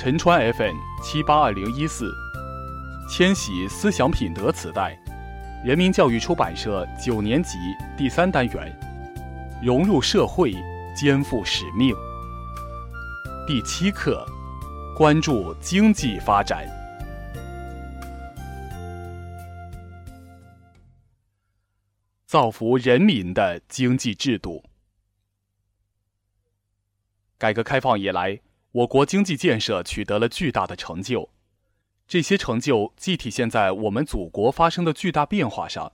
陈川 FM 七八二零一四，千禧思想品德磁带，人民教育出版社九年级第三单元，融入社会，肩负使命。第七课，关注经济发展，造福人民的经济制度。改革开放以来，我国经济建设取得了巨大的成就。这些成就既体现在我们祖国发生的巨大变化上，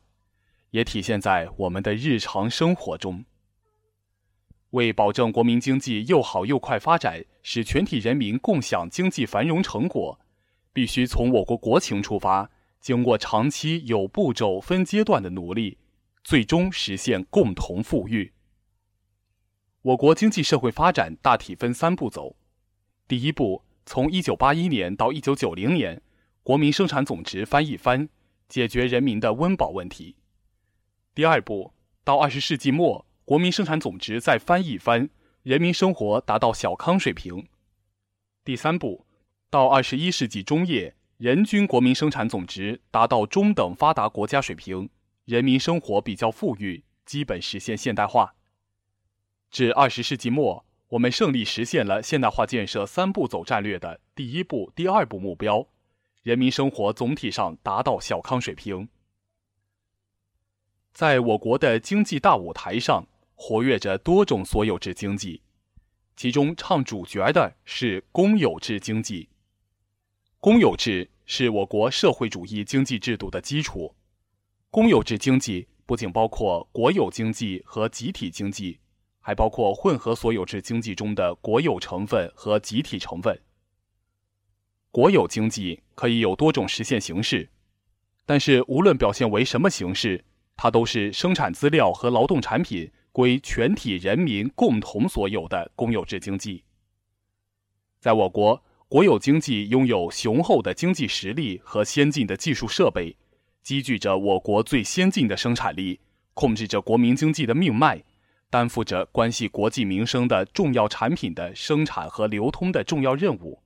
也体现在我们的日常生活中。为保证国民经济又好又快发展，使全体人民共享经济繁荣成果，必须从我国国情出发，经过长期有步骤、分阶段的努力，最终实现共同富裕。我国经济社会发展大体分三步走：第一步，从1981年到1990年，国民生产总值翻一番，解决人民的温饱问题；第二步，到20世纪末，国民生产总值再翻一番，人民生活达到小康水平；第三步，到21世纪中叶，人均国民生产总值达到中等发达国家水平，人民生活比较富裕，基本实现现代化。至二十世纪末，我们胜利实现了现代化建设三步走战略的第一步、第二步目标，人民生活总体上达到小康水平。在我国的经济大舞台上，活跃着多种所有制经济，其中唱主角的是公有制经济。公有制是我国社会主义经济制度的基础。公有制经济不仅包括国有经济和集体经济。还包括混合所有制经济中的国有成分和集体成分。国有经济可以有多种实现形式，但是无论表现为什么形式，它都是生产资料和劳动产品归全体人民共同所有的公有制经济。在我国，国有经济拥有雄厚的经济实力和先进的技术设备，积聚着我国最先进的生产力，控制着国民经济的命脉。担负着关系国计民生的重要产品的生产和流通的重要任务，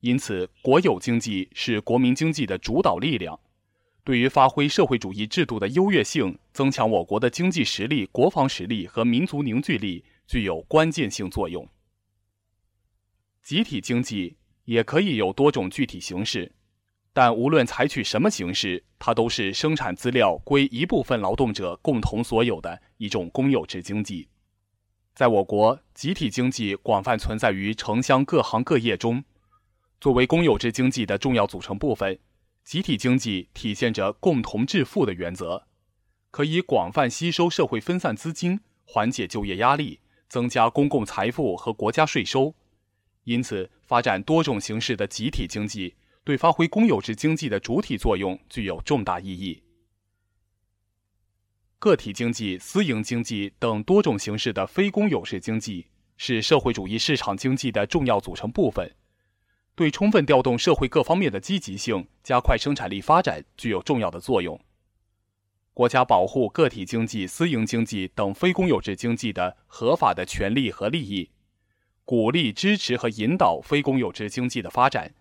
因此，国有经济是国民经济的主导力量，对于发挥社会主义制度的优越性、增强我国的经济实力、国防实力和民族凝聚力具有关键性作用。集体经济也可以有多种具体形式。但无论采取什么形式，它都是生产资料归一部分劳动者共同所有的一种公有制经济。在我国，集体经济广泛存在于城乡各行各业中。作为公有制经济的重要组成部分，集体经济体现着共同致富的原则，可以广泛吸收社会分散资金，缓解就业压力，增加公共财富和国家税收。因此，发展多种形式的集体经济。对发挥公有制经济的主体作用具有重大意义。个体经济、私营经济等多种形式的非公有制经济是社会主义市场经济的重要组成部分，对充分调动社会各方面的积极性，加快生产力发展具有重要的作用。国家保护个体经济、私营经济等非公有制经济的合法的权利和利益，鼓励、支持和引导非公有制经济的发展。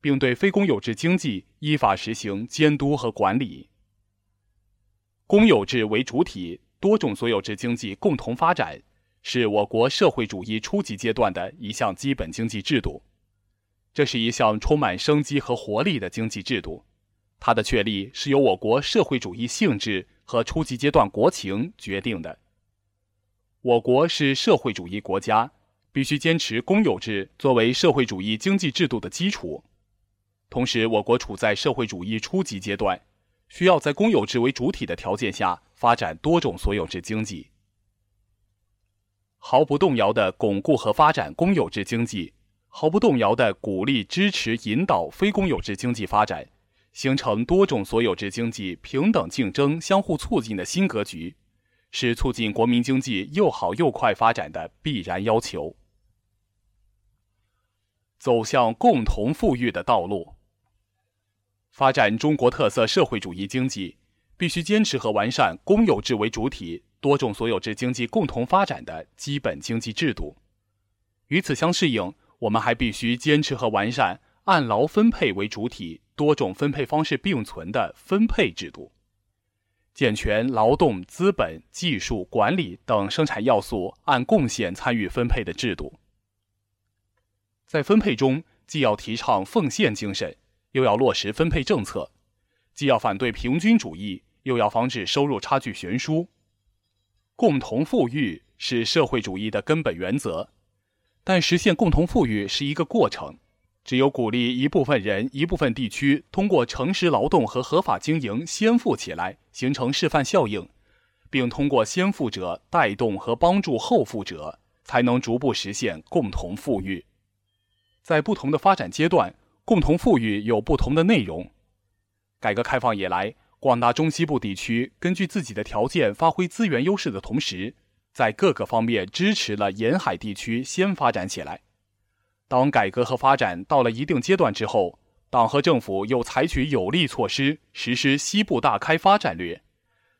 并对非公有制经济依法实行监督和管理。公有制为主体，多种所有制经济共同发展，是我国社会主义初级阶段的一项基本经济制度。这是一项充满生机和活力的经济制度，它的确立是由我国社会主义性质和初级阶段国情决定的。我国是社会主义国家，必须坚持公有制作为社会主义经济制度的基础。同时，我国处在社会主义初级阶段，需要在公有制为主体的条件下发展多种所有制经济，毫不动摇地巩固和发展公有制经济，毫不动摇地鼓励、支持、引导非公有制经济发展，形成多种所有制经济平等竞争、相互促进的新格局，是促进国民经济又好又快发展的必然要求。走向共同富裕的道路。发展中国特色社会主义经济，必须坚持和完善公有制为主体、多种所有制经济共同发展的基本经济制度。与此相适应，我们还必须坚持和完善按劳分配为主体、多种分配方式并存的分配制度，健全劳动、资本、技术、管理等生产要素按贡献参与分配的制度。在分配中，既要提倡奉献精神，又要落实分配政策；既要反对平均主义，又要防止收入差距悬殊。共同富裕是社会主义的根本原则，但实现共同富裕是一个过程。只有鼓励一部分人、一部分地区通过诚实劳动和合法经营先富起来，形成示范效应，并通过先富者带动和帮助后富者，才能逐步实现共同富裕。在不同的发展阶段，共同富裕有不同的内容。改革开放以来，广大中西部地区根据自己的条件发挥资源优势的同时，在各个方面支持了沿海地区先发展起来。当改革和发展到了一定阶段之后，党和政府又采取有力措施，实施西部大开发战略，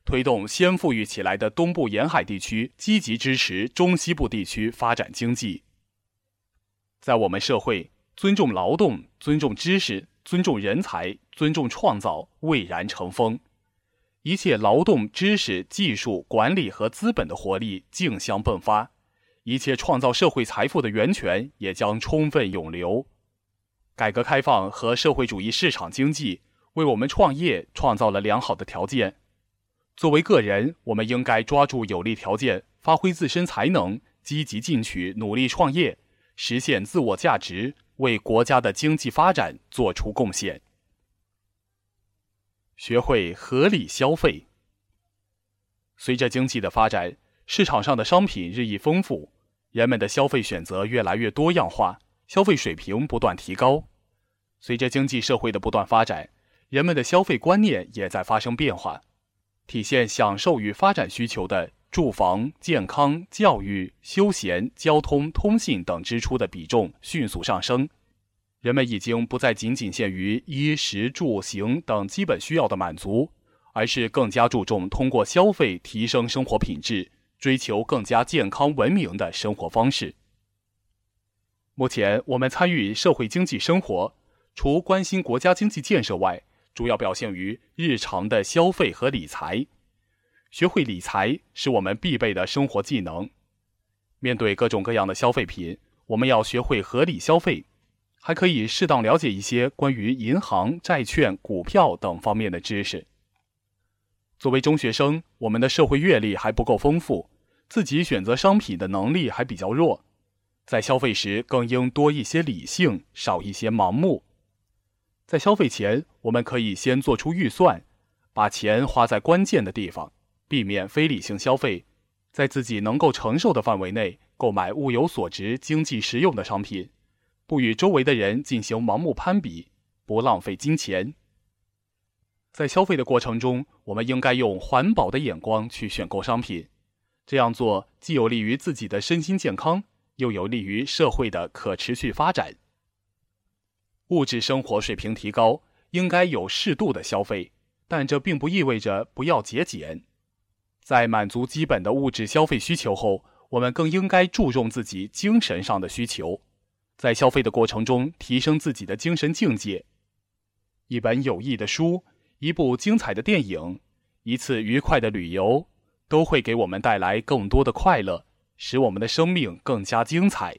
推动先富裕起来的东部沿海地区积极支持中西部地区发展经济。在我们社会，尊重劳动、尊重知识、尊重人才、尊重创造蔚然成风，一切劳动、知识、技术、管理和资本的活力竞相迸发，一切创造社会财富的源泉也将充分涌流。改革开放和社会主义市场经济为我们创业创造了良好的条件。作为个人，我们应该抓住有利条件，发挥自身才能，积极进取，努力创业。实现自我价值，为国家的经济发展做出贡献。学会合理消费。随着经济的发展，市场上的商品日益丰富，人们的消费选择越来越多样化，消费水平不断提高。随着经济社会的不断发展，人们的消费观念也在发生变化，体现享受与发展需求的。住房、健康、教育、休闲、交通、通信等支出的比重迅速上升，人们已经不再仅仅限于衣食住行等基本需要的满足，而是更加注重通过消费提升生活品质，追求更加健康文明的生活方式。目前，我们参与社会经济生活，除关心国家经济建设外，主要表现于日常的消费和理财。学会理财是我们必备的生活技能。面对各种各样的消费品，我们要学会合理消费，还可以适当了解一些关于银行、债券、股票等方面的知识。作为中学生，我们的社会阅历还不够丰富，自己选择商品的能力还比较弱，在消费时更应多一些理性，少一些盲目。在消费前，我们可以先做出预算，把钱花在关键的地方。避免非理性消费，在自己能够承受的范围内购买物有所值、经济实用的商品，不与周围的人进行盲目攀比，不浪费金钱。在消费的过程中，我们应该用环保的眼光去选购商品，这样做既有利于自己的身心健康，又有利于社会的可持续发展。物质生活水平提高，应该有适度的消费，但这并不意味着不要节俭。在满足基本的物质消费需求后，我们更应该注重自己精神上的需求，在消费的过程中提升自己的精神境界。一本有益的书，一部精彩的电影，一次愉快的旅游，都会给我们带来更多的快乐，使我们的生命更加精彩。